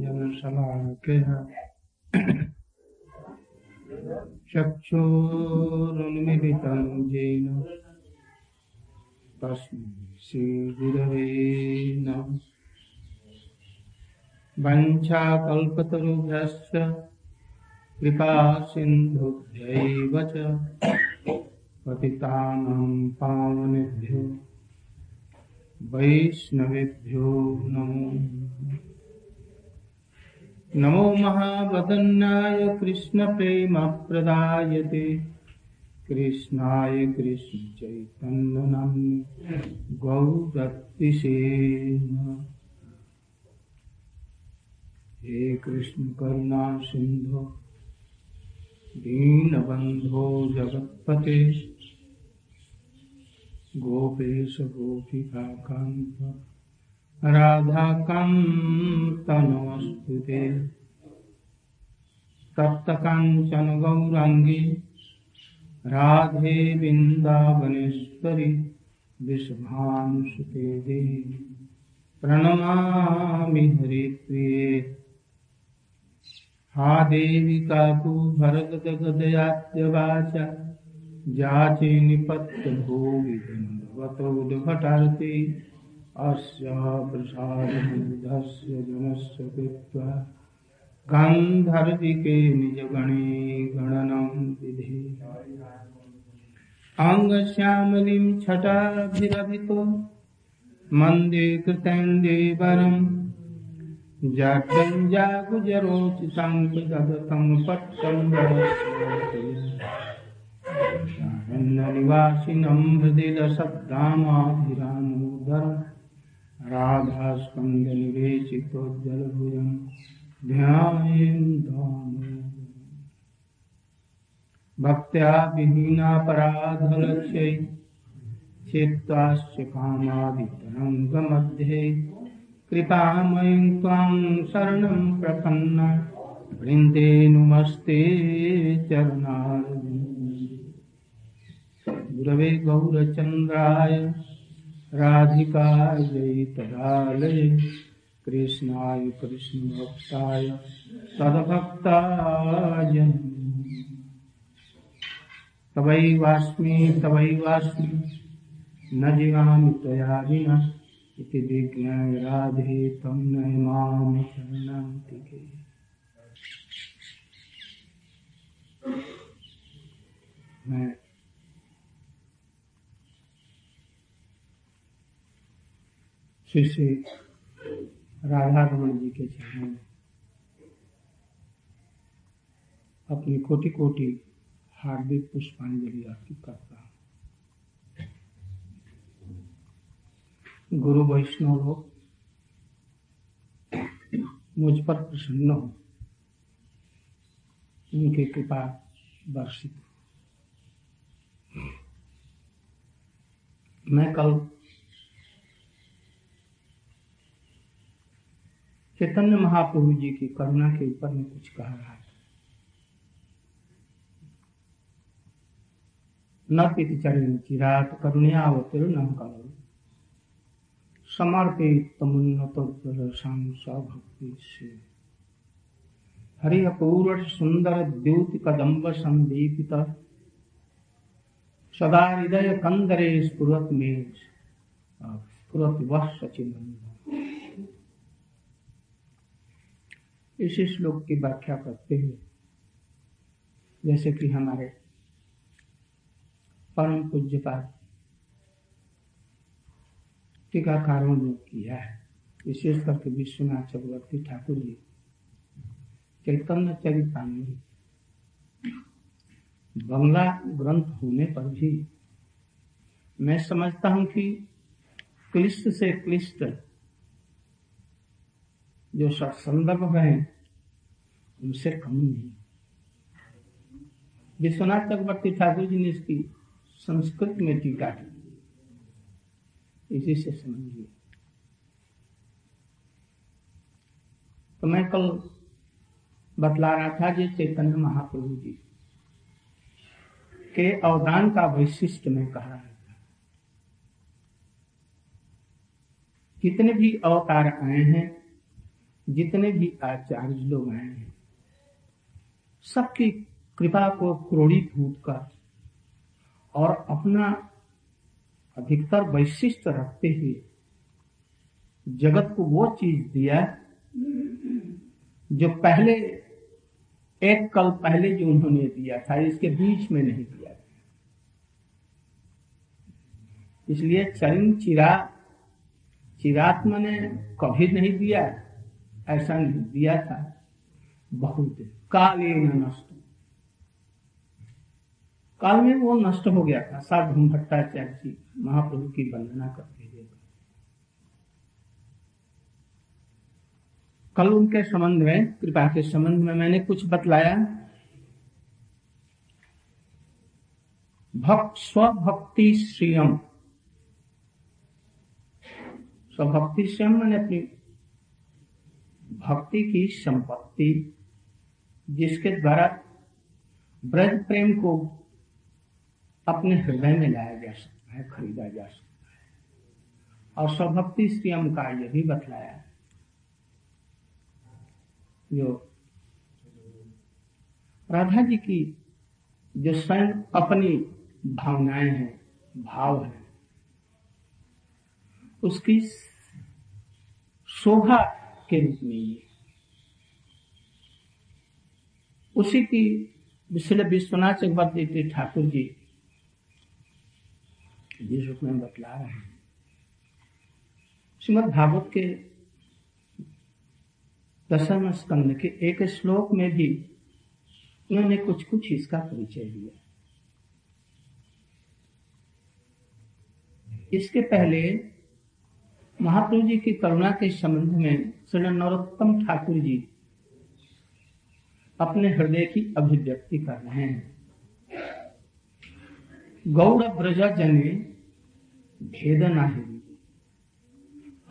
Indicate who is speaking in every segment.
Speaker 1: ध्यानशलाकया चक्षुरुन्मिलितं येन तस्मै श्रीगुरवे नमः वञ्चाकल्पतरुभ्यश्च कृपा सिन्धुभ्यैव च पतितानां पावनेभ्यो। वैष्णवेभ्यो नमो। नमो महावदन्याय कृष्णप्रेमप्रदायते। कृष्णाय कृष्णचैतन्यनाम्नि गौरत्तिषे हे कृष्ण करुणा सिंधु दीनबंधो जगत्पते। गोपेश गोपिका कांत राधाकान्त नमस्तु ते। तप्तकाञ्चन गौराङ्गी राधे वृन्दावनेश्वरि विषभानुसुते देवी प्रणमामि हरिप्रिये। हा देवी काकु भरगदगदयात्यवाचा जाचे निपत्यभोगिदण्डवतोद्भटार्ति अस्य प्रसादबुद्धस्य जनस्य कृत्वा गान्धर्विके निजगणे गणनं विधि। अङ्गश्यामलिं छटाभिरभितो मन्दे कृतेन्दीवरम् जाड्डञ्जागुजरोचितं ददतं पट्टं निवासिनं हृदि लसद्दामाभिरामोदरम् राधास्कन्दनिवेशितोज्जलभुजं ध्यायेन् भक्त्या विहीनापराधलक्ष्यै चेत्त्वाश्च कामादितरङ्गमध्ये कृपामयं त्वां शरणं प्रपन्न। वृन्दे नुमस्ते चरणारविन्दे गुरवे गौरचन्द्राय राधिकायै तदालये कृष्णाय, कृष्णभक्ताय तद्भक्ताय तवैवास्मि तवैवास्मि न जीवामि त्वया विना, इति विज्ञाय राधे तं नय माँ शरणान्तिके मैं श्री श्री राधा रमन जी के चरणों में अपनी कोटि कोटि हार्दिक पुष्पांजलि अर्पित करता हूँ। गुरु वैष्णव लोग, मुझ पर प्रसन्न हो। उनकी कृपा वर्षित मैं कल चैतन्य महाप्रभु जी की करुणा के ऊपर में कुछ कह रहा है। न पिति चरण चिरात करुण्यावतीर्ण करो समर्पित तमुन्नत भक्ति से हरि अपूर्व सुंदर द्युति कदम्ब संदीपित। सदा हृदय कंदरे स्फुरत में स्फुरत वह सचिनंद इस श्लोक की व्याख्या करते हुए जैसे कि हमारे परम पूज्यपाद टीकाकारों ने किया है। विशेष करके विश्वनाथ चक्रवर्ती ठाकुर जी, चैतन्य चरितामृत बंगला ग्रंथ होने पर भी मैं समझता हूँ कि क्लिष्ट से क्लिष्ट जो संदर्भ है, उनसे कम नहीं। विश्वनाथ चक्रवर्ती ठाकुर जी ने इसकी संस्कृत में टीका की। इसी से समझिए। तो मैं कल बतला रहा था जी, चैतन्य महाप्रभु जी के अवदान का वैशिष्ट में कह रहा था। कितने भी अवतार आए हैं जितने भी आचार्य लोग आए हैं, सबकी कृपा को क्रोड़ीभूत कर और अपना अधिकतर वैशिष्ट रखते हुए जगत को वो चीज़ दिया जो पहले, एक कल पहले जो उन्होंने दिया था, इसके बीच में नहीं दिया इसलिए चरण चिरा, चिरात्मा ने कभी नहीं दिया। ऐसा दिया था। बहुत काले नष्ट काल में वो नष्ट हो गया था। साधु भट्टाचार्य जी महाप्रभु की वंदना करते हुए। कल उनके संबंध में, कृपा के संबंध में मैंने कुछ बतलाया। भक्त, स्वभक्ति श्रियम। स्वभक्ति श्रियम मैंने अपनी भक्ति की संपत्ति, जिसके द्वारा ब्रज प्रेम को अपने हृदय में लाया जा सकता है, खरीदा जा सकता है। और स्वभक्ति श्रियम का यह भी बतलाया जो राधा जी की जो स्वयं अपनी भावनाएँ हैं, भाव है, उसकी शोभा के रूप में ये उसी की विश्व विश्वनाथ चक्रवर्ती ठाकुर जी। जिस रूप में बतला रहे हैं। श्रीमद भागवत के दशम स्कंद के एक श्लोक में भी उन्होंने कुछ कुछ इसका परिचय दिया। इसके पहले महाप्रभु जी की करुणा के संबंध में श्री नरोत्तम ठाकुर जी अपने हृदय की अभिव्यक्ति कर रहे हैं। गौड़ ब्रज जने भेद नाही।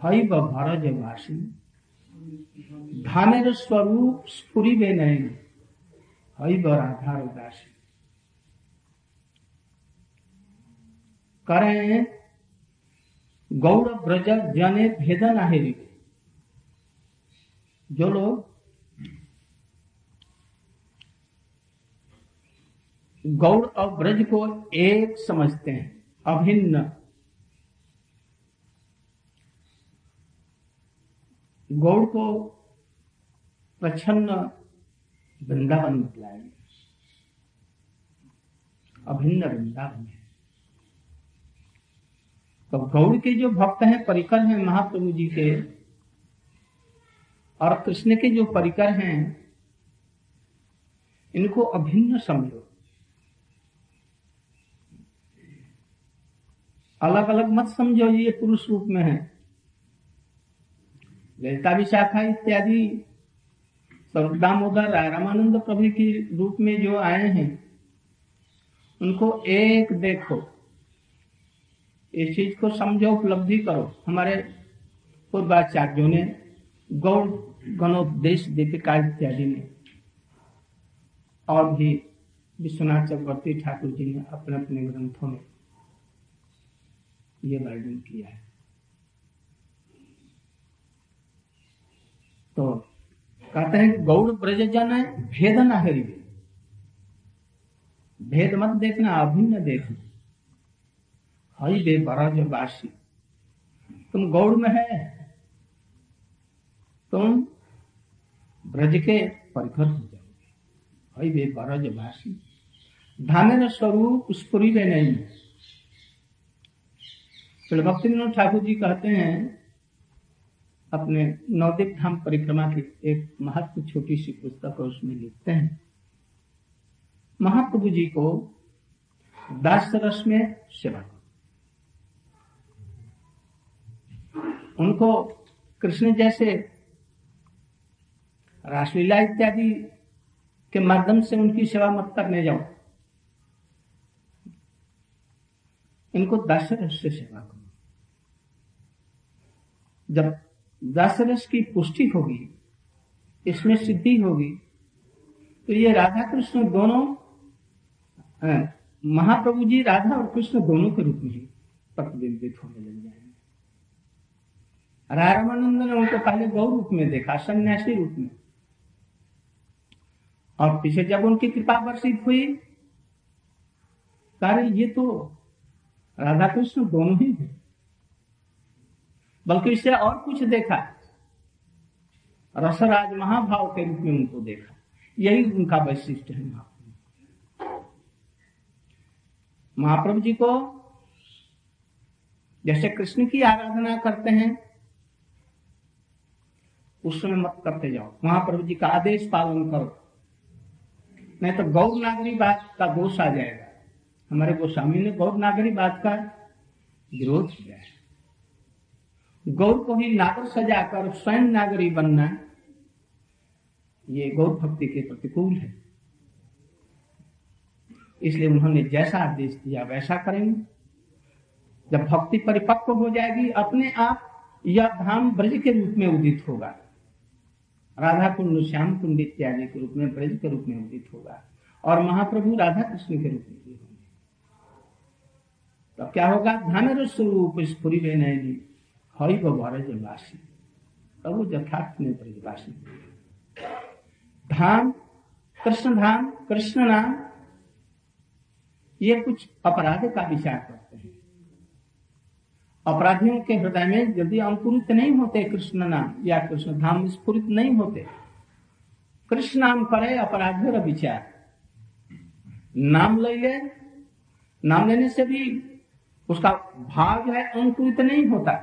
Speaker 1: हई वासी धामेर स्वरूप स्फुरी बे नयन। हई राधार उदासी। करें गौड़ ब्रज जने भेदन आहे जो लोग गौड़ और ब्रज को एक समझते हैं, अभिन्न। गौड़ को प्रछन्न वृंदावन बतलाएँगे अभिन्न वृंदावन है। तो गौड़ के जो भक्त हैं, परिकर हैं महाप्रभु जी के और कृष्ण के जो परिकर हैं, इनको अभिन्न समझो। अलग अलग मत समझो, ये पुरुष रूप में है। ललिता विशाखा इत्यादि दामोदर रामानंद प्रभु के रूप में जो आए हैं, उनको एक देखो। इस चीज़ को समझो, उपलब्धि करो। हमारे पूर्वाचार्यों ने गौड़ गणोपदेश दीपिका इत्यादि ने और भी विश्वनाथ चक्रवर्ती ठाकुर जी ने अपने अपने ग्रंथों में ये वर्णन किया है। तो कहते हैं गौड़ ब्रजन है भेद न हरि। भेद मत देखना, अभिन्न देखना। बे बरज वासी। तुम गौड़ में है? तुम ब्रज के परिकर हो जाओगे। हई बे बरज वासी धामे स्वरूप स्फुरी में नहीं श्री भक्ति विनोद ठाकुर जी कहते हैं, अपने नवदीप धाम परिक्रमा की एक महत्व छोटी सी पुस्तक है उसमें लिखते हैं। महाप्रभु जी को दास रस में सेवा करो। उनको कृष्ण जैसे रासलीला इत्यादि के माध्यम से उनकी सेवा मत करने जाओ। इनको दासरस से सेवा करो। जब दासरस की पुष्टि होगी, इसमें सिद्धि होगी तो ये राधा कृष्ण दोनों महाप्रभु जी, राधा और कृष्ण दोनों के रूप में ही प्रतिबिंबित होने लग जाएँगे। रामानंद ने उनको पहले गौ रूप में देखा, सन्यासी रूप में। और पीछे जब उनकी कृपा वर्षित हुई, कार्य ये तो राधा कृष्ण दोनों ही है। बल्कि इससे और कुछ देखा। रसराज महाभाव के रूप में उनको देखा। यही उनका वैशिष्ट है महाप्रभु महाप्रभु जी को जैसे कृष्ण की आराधना करते हैं, उस समय मत करते जाओ। महाप्रभु जी का आदेश पालन करो। नहीं तो गौर नागरी बात का दोष आ जाएगा। हमारे गोस्वामी ने गौर नागरी बात का विरोध किया है। गौर को ही नागर सजाकर स्वयं नागरी बनना ये गौर भक्ति के प्रतिकूल है। इसलिए उन्होंने जैसा आदेश दिया, वैसा करेंगे। जब भक्ति परिपक्व हो जाएगी, अपने आप यह धाम ब्रज के रूप में उदित होगा। राधा कुंड श्याम कुंड इत्यादि के रूप में, ब्रज के रूप में उदित होगा। और महाप्रभु राधा कृष्ण के रूप में भी होंगे। क्या होगा? धन स्वरूप स्फुरी नैनी हरि ब्रजवासी। प्रभु यथार्थ में ब्रजवासी धाम, कृष्ण धाम, कृष्ण नाम, ये कुछ अपराध का विचार करते अपराधियों के हृदय में यदि अंकुरित नहीं होते कृष्ण नाम, या कृष्ण धाम स्फुरित नहीं होते, कृष्ण नाम करे अपराध विचार। नाम ले ले, नाम लेने से भी उसका भाव है, अंकुरित नहीं होता।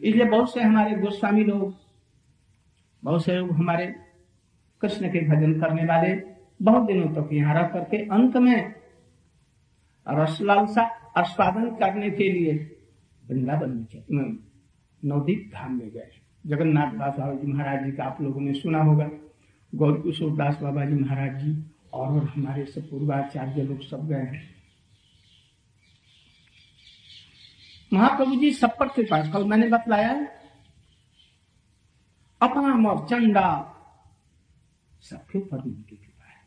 Speaker 1: इसलिए बहुत से हमारे गोस्वामी लोग, बहुत से लोग हमारे कृष्ण के भजन करने वाले बहुत दिनों तक तो यहाँ रह करके अंत में रसलालसा आस्वादन करने के लिए वृंदावन में नवदीप धाम में गए। जगन्नाथ दास बाबा जी महाराज जी का आप लोगों ने सुना होगा। गौर किशोर दास बाबा जी महाराज जी और हमारे सब पूर्वाचार्य लोग सब गए हैं। महाप्रभु जी सब पर कृपा कल मैंने बतलाया अपना और चंडा। सबके ऊपर उनकी कृपा है।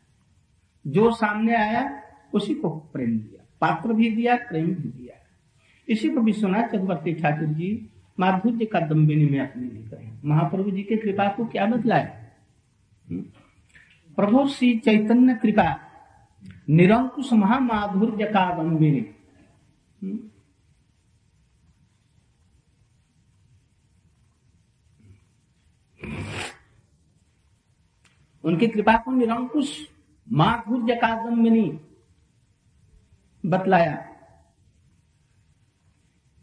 Speaker 1: जो सामने आया उसी को प्रेम दिया। पात्र भी दिया, प्रेम भी दिया। इसी को विश्वनाथ चक्रवर्ती ठाकुर जी, माधुर्य का दम्बिनी में अपने लिख रहे महाप्रभु जी के कृपा को क्या बदला है प्रभु श्री चैतन्य कृपा, निरंकुश महामाधुर्य का दम्बिनी हम्म? उनकी कृपा को निरंकुश माधुर्य का गम्यनी बतलाया।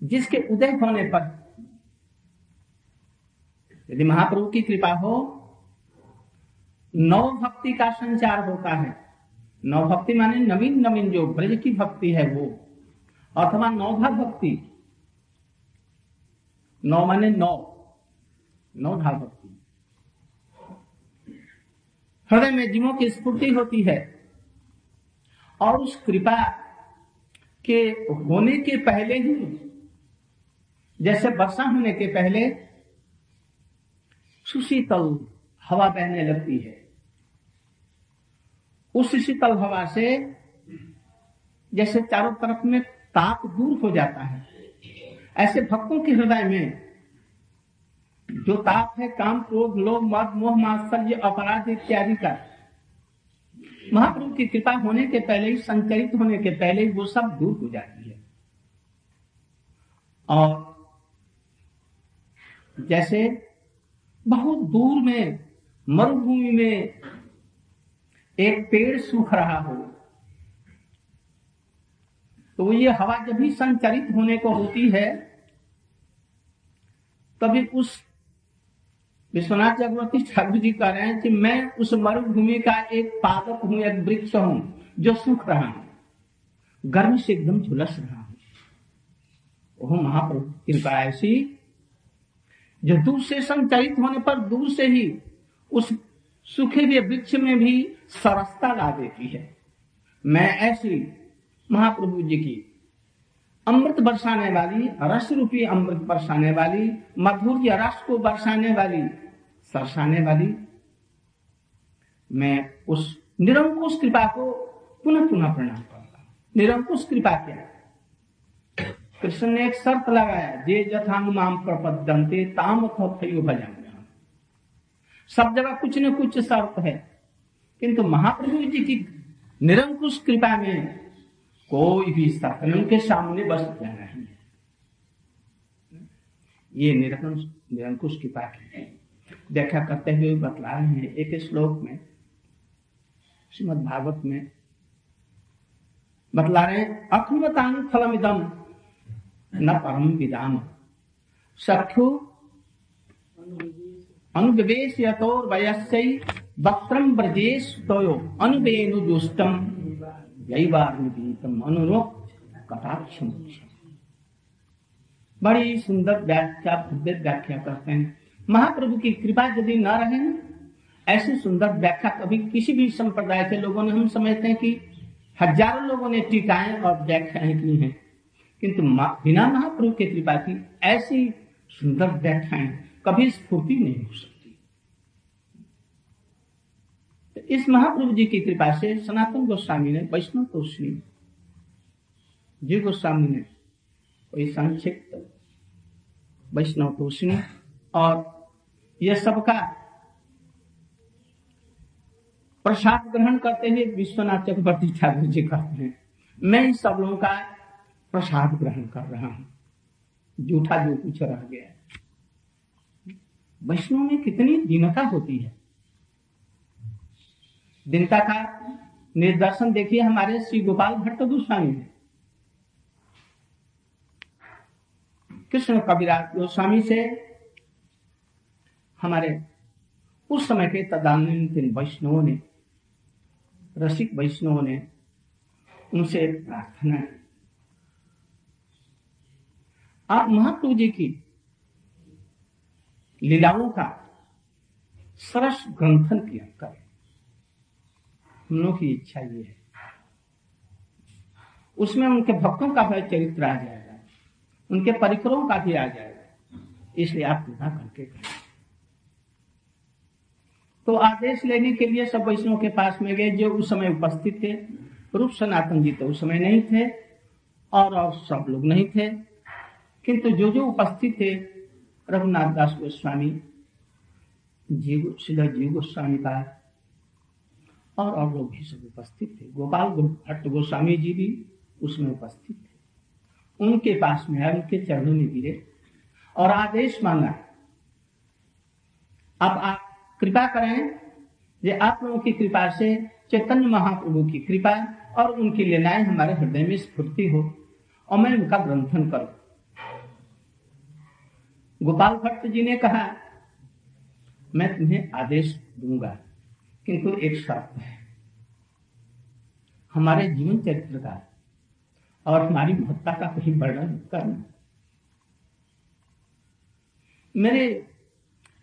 Speaker 1: जिसके उदय होने पर यदि महाप्रभु की कृपा हो, नव भक्ति का संचार होता है। नव भक्ति माने नवीन नवीन जो ब्रज की भक्ति है वो, अथवा नौभा भक्ति। नौ माने नौ नौ नौधा भक्ति। हृदय में जीवों की स्फूर्ति होती है और उस कृपा के होने के पहले ही, जैसे वर्षा होने के पहले, सुशीतल हवा बहने लगती है। उस शीतल हवा से जैसे चारों तरफ़ में ताप दूर हो जाता है। ऐसे भक्तों के हृदय में जो ताप है, काम, क्रोध, लोभ, मद, मोह मात्सर्य अपराध इत्यादि का महाप्रभु की कृपा होने के पहले ही संचरित होने के पहले ही वो सब दूर हो जाती है। और जैसे बहुत दूर में, मरुभूमि में एक पेड़ सूख रहा हो तो ये हवा जब भी संचरित होने को होती है, तभी उस विश्वनाथ चक्रवर्ती ठाकुर जी कह रहे हैं कि मैं उस मरुभूमि का एक पादक हूँ, एक वृक्ष हूँ, जो सूख रहा हूँ, गर्मी से एकदम झुलस रहा हूँ। ओह महाप्रभु, कृपा ऐसी जो दूर से संचरित होने पर दूर से ही उस सूखे हुए वृक्ष में भी सरसता ला देती है। मैं ऐसी महाप्रभु जी की अमृत बरसाने वाली, रस रूपी अमृत बरसाने वाली मधुर्य रस को बरसाने वाली, सरसाने वाली। मैं उस निरंकुश कृपा को पुनः पुनः प्रणाम करता निरंकुश कृपा क्या? कृष्ण ने एक शर्त लगाया, जे जथांग माम प्रपदंते ताम भजन सब जगह कुछ न कुछ शर्त है, किंतु महाप्रभु जी की निरंकुश कृपा में कोई भी नहीं उनके सामने बस जाना है। ये निरंकुश निरंकुश की व्याख्या करते हुए बतला रहे हैं, एक श्लोक में श्रीमद भागवत में बतला रहे अखमतांग फलमिदम न परम विदाम। सख्यु अनुवेश यतोर वयस्य ब्रजेश तोयो अनुवेनु दुष्टम यैवार्नितम अनुरोक्त कटाक्षम बड़ी सुंदर व्याख्या, भव्य व्याख्या करते हैं। महाप्रभु की कृपा यदि न रहे ऐसी सुंदर व्याख्या कभी किसी भी संप्रदाय के लोगों ने हम समझते हैं कि हज़ारों लोगों ने टीकाएँ और व्याख्याएँ की हैं। किंतु बिना महाप्रभु की कृपा की ऐसी सुंदर व्याख्याएँ कभी स्फूर्ति नहीं हो सकती तो इस महाप्रभु जी की कृपा से सनातन गोस्वामी ने वैष्णव तोषणी जी गोस्वामी ने कोई संक्षिप्त वैष्णव तोषणी और यह सबका प्रसाद ग्रहण करते हुए विश्वनाथ चक्रवर्ती ठाकुर जी कहते हैं, मैं इन सब लोगों का प्रसाद ग्रहण कर रहा हूँ। जूठा जो कुछ रह गया वैष्णव में कितनी दीनता होती है। दीनता का निर्दर्शन देखिए हमारे श्री गोपाल भट्ट गोस्वामी में कृष्ण कविराज गोस्वामी से हमारे उस समय के तदानीन वैष्णवों ने, रसिक वैष्णव ने उनसे प्रार्थना की। आप महाप्रभु जी की लीलाओं का सरस ग्रंथन किया करें। हम लोग की इच्छा ये है। उसमें उनके भक्तों का चरित्र आ जाएगा, उनके परिकरों का भी आ जाएगा, इसलिए आप कृपा करके करें। तो आदेश लेने के लिए सब वैष्णव के पास में गए जो उस समय उपस्थित थे। रूप सनातन जी तो उस समय नहीं थे और और सब लोग नहीं थे। किंतु जो जो उपस्थित थे, रघुनाथ दास गोस्वामी जीव श्री जीव गोस्वामी का और और लोग भी सब उपस्थित थे। गोपाल भट्ट गोस्वामी जी भी उसमें उपस्थित थे। उनके पास में आए उनके चरणों में गिरे और आदेश मांगा अब आप कृपा करें ये आप लोगों की कृपा से चैतन्य महाप्रभु की कृपा और उनकी लीलाएँ हमारे हृदय में स्फूर्ति हो और मैं उनका ग्रंथन करूँ। गोपाल भट्ट जी ने कहा, मैं तुम्हें आदेश दूँगा। किंतु एक शर्त है। हमारे जीवन चरित्र का और हमारी महत्ता का कहीं वर्णन करना मेरे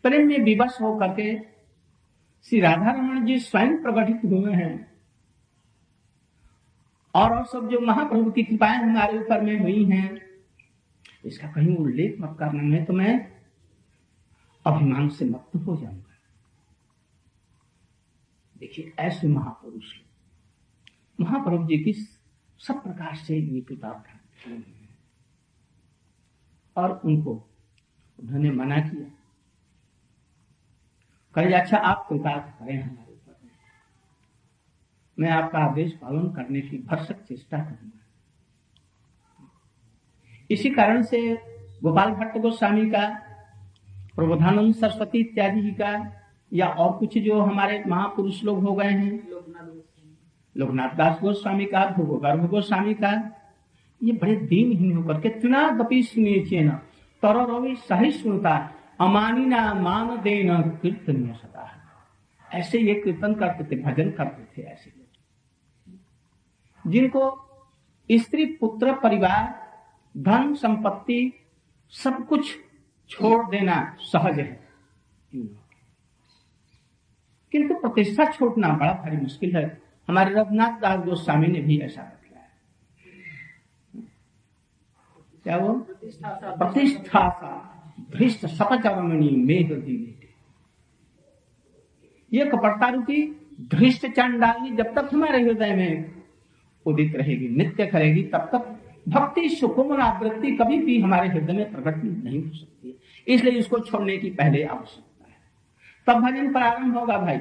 Speaker 1: प्रेम में विवश होकर के श्री राधा रमन जी स्वयं प्रकटित हुए हैं। और और सब जो महाप्रभु की कृपाएँ हमारे ऊपर में हुई हैं इसका कहीं उल्लेख मत करना है तो मैं अभिमान से मुक्त हो जाऊँगा। देखिए, ऐसे महापुरुष महाप्रभु जी की सब प्रकार से ये कृपा और उनको उन्होंने मना किया। कहे अच्छा आप कृपा करें हमारे ऊपर। मैं आपका आदेश पालन करने की भरसक चेष्टा करूँगा। इसी कारण से गोपाल भट्ट गोस्वामी का, प्रबोधानंद सरस्वती इत्यादि का या और कुछ जो हमारे महापुरुष लोग हो गए हैं? लोकनाथ दास गोस्वामी का भोगो गर्भ गोस्वामी का। ये बड़े दीन दीनहीन होकर के तृणादपि सुनिए न। तर रवि सही सुनता अमानिना मान देना कीर्तन सदा ऐसे ये कीर्तन करते थे, भजन करते थे ऐसे। जिनको स्त्री, पुत्र, परिवार, धन, संपत्ति सब कुछ छोड़ देना सहज है। किंतु प्रतिष्ठा छोड़ना बड़ा भारी मुश्किल है। हमारे रघुनाथ दास गोस्वामी ने भी ऐसा है। क्या वो? प्रतिष्ठा का भ्रिष्ट सपचरमणि मेघ ये कपटता रूपी धृष्ट चंडाली जब तक हमारे हृदय में उदित रहेगी नित्य करेगी तब तक भक्ति सुकुमर आवृत्ति कभी भी हमारे हृदय में प्रकट नहीं हो सकती। इसलिए इसको छोड़ने की पहले आवश्यकता है तब भजन प्रारंभ होगा भाई।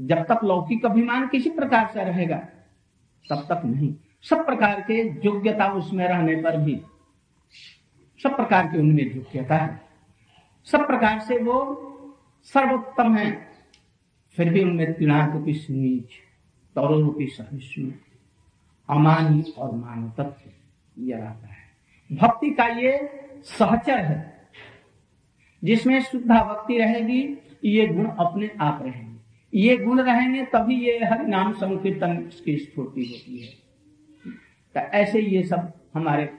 Speaker 1: जब तक लौकिक अभिमान किसी प्रकार से रहेगा, तब तक नहीं। सब प्रकार के योग्यता उसमें रहने पर भी, सब प्रकार की उनमें योग्यता है। सब प्रकार से वो सर्वोत्तम है, फिर भी उनमें तिणारूपी नीच तौर रूपी सहिष्णु, अमानी और मान तत्व यह रहता है। भक्ति का ये सहचर है। जिसमें शुद्धा भक्ति रहेगी, ये गुण अपने आप रहेंगे। ये गुण रहेंगे, तभी ये हरि नाम संकीर्तन की स्फूर्ति होती है। तो ऐसे ये सब हमारे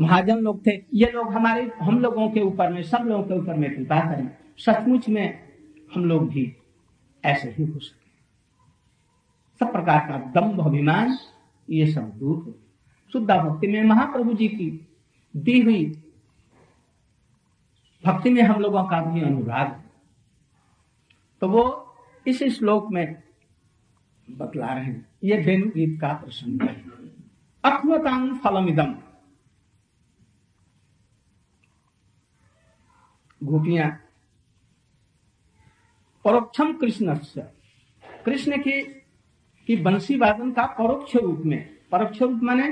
Speaker 1: महाजन लोग थे। ये लोग हमारे, हम लोगों के ऊपर में, सब लोगों के ऊपर में कृपा करें। सचमुच में हम लोग भी ऐसे ही हो सके। सब प्रकार का दम्भ अभिमान, ये सब दूर हो। शुद्धा भक्ति में महाप्रभु जी की दी हुई भक्ति में हम लोगों का भी अनुराग तो वो इस श्लोक में बतला रहे हैं, ये वेणु गीत का प्रसंग है। अथमतांग फलमिदम गोपियाँ परोक्षम कृष्ण कृष्ण के, की बंसी वादन का परोक्ष रूप में, परोक्ष रूप माने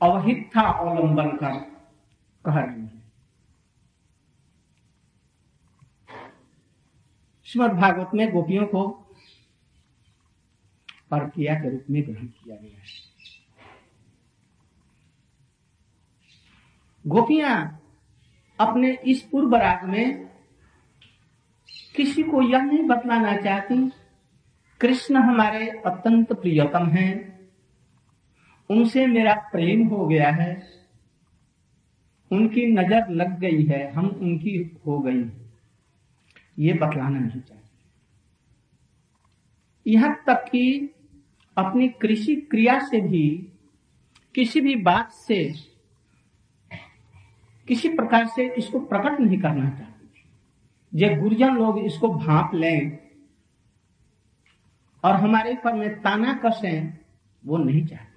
Speaker 1: अवहित था अवलंबन कर कह रही हैं। श्रीमद भागवत में गोपियों को परकिया के रूप में ग्रहण किया गया है। गोपियाँ अपने इस पूर्व राग में किसी को यह नहीं बतलाना चाहती, कृष्ण हमारे अत्यंत प्रियतम हैं, उनसे मेरा प्रेम हो गया है, उनकी नज़र लग गई है, हम उनकी हो गई ये बतलाना नहीं चाहिए यहाँ तक कि अपनी कृषि क्रिया से भी, किसी भी बात से, किसी प्रकार से इसको प्रकट नहीं करना चाहते। जो गुरजन लोग इसको भाप लें और हमारे ऊपर में ताना कसे, वो नहीं चाहते।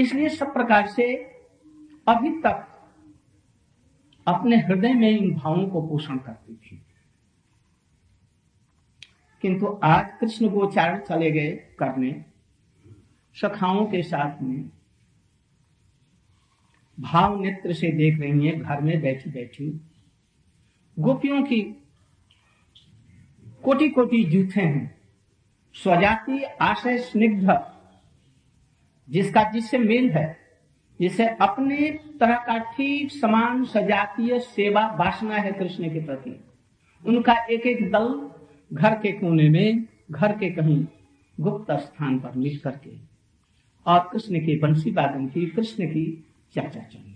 Speaker 1: इसलिए सब प्रकार से अभी तक अपने हृदय में इन भावों को पोषण करती थी। किंतु आज कृष्ण गोचारण चले गए करने, सखाओं के साथ में भाव नेत्र से देख रही है, घर में बैठी बैठी। गोपियों की कोटि कोटि जूथे हैं। स्वजाति आशय स्निग्ध, जिसका जिससे मेल है। जिसे अपने तरह का ठीक समान सजातीय सेवा वासना है कृष्ण के प्रति। उनका एक एक दल घर के कोने में, घर के कहीं गुप्त स्थान पर मिल करके और कृष्ण के बंसी वादन की, कृष्ण की चर्चा चल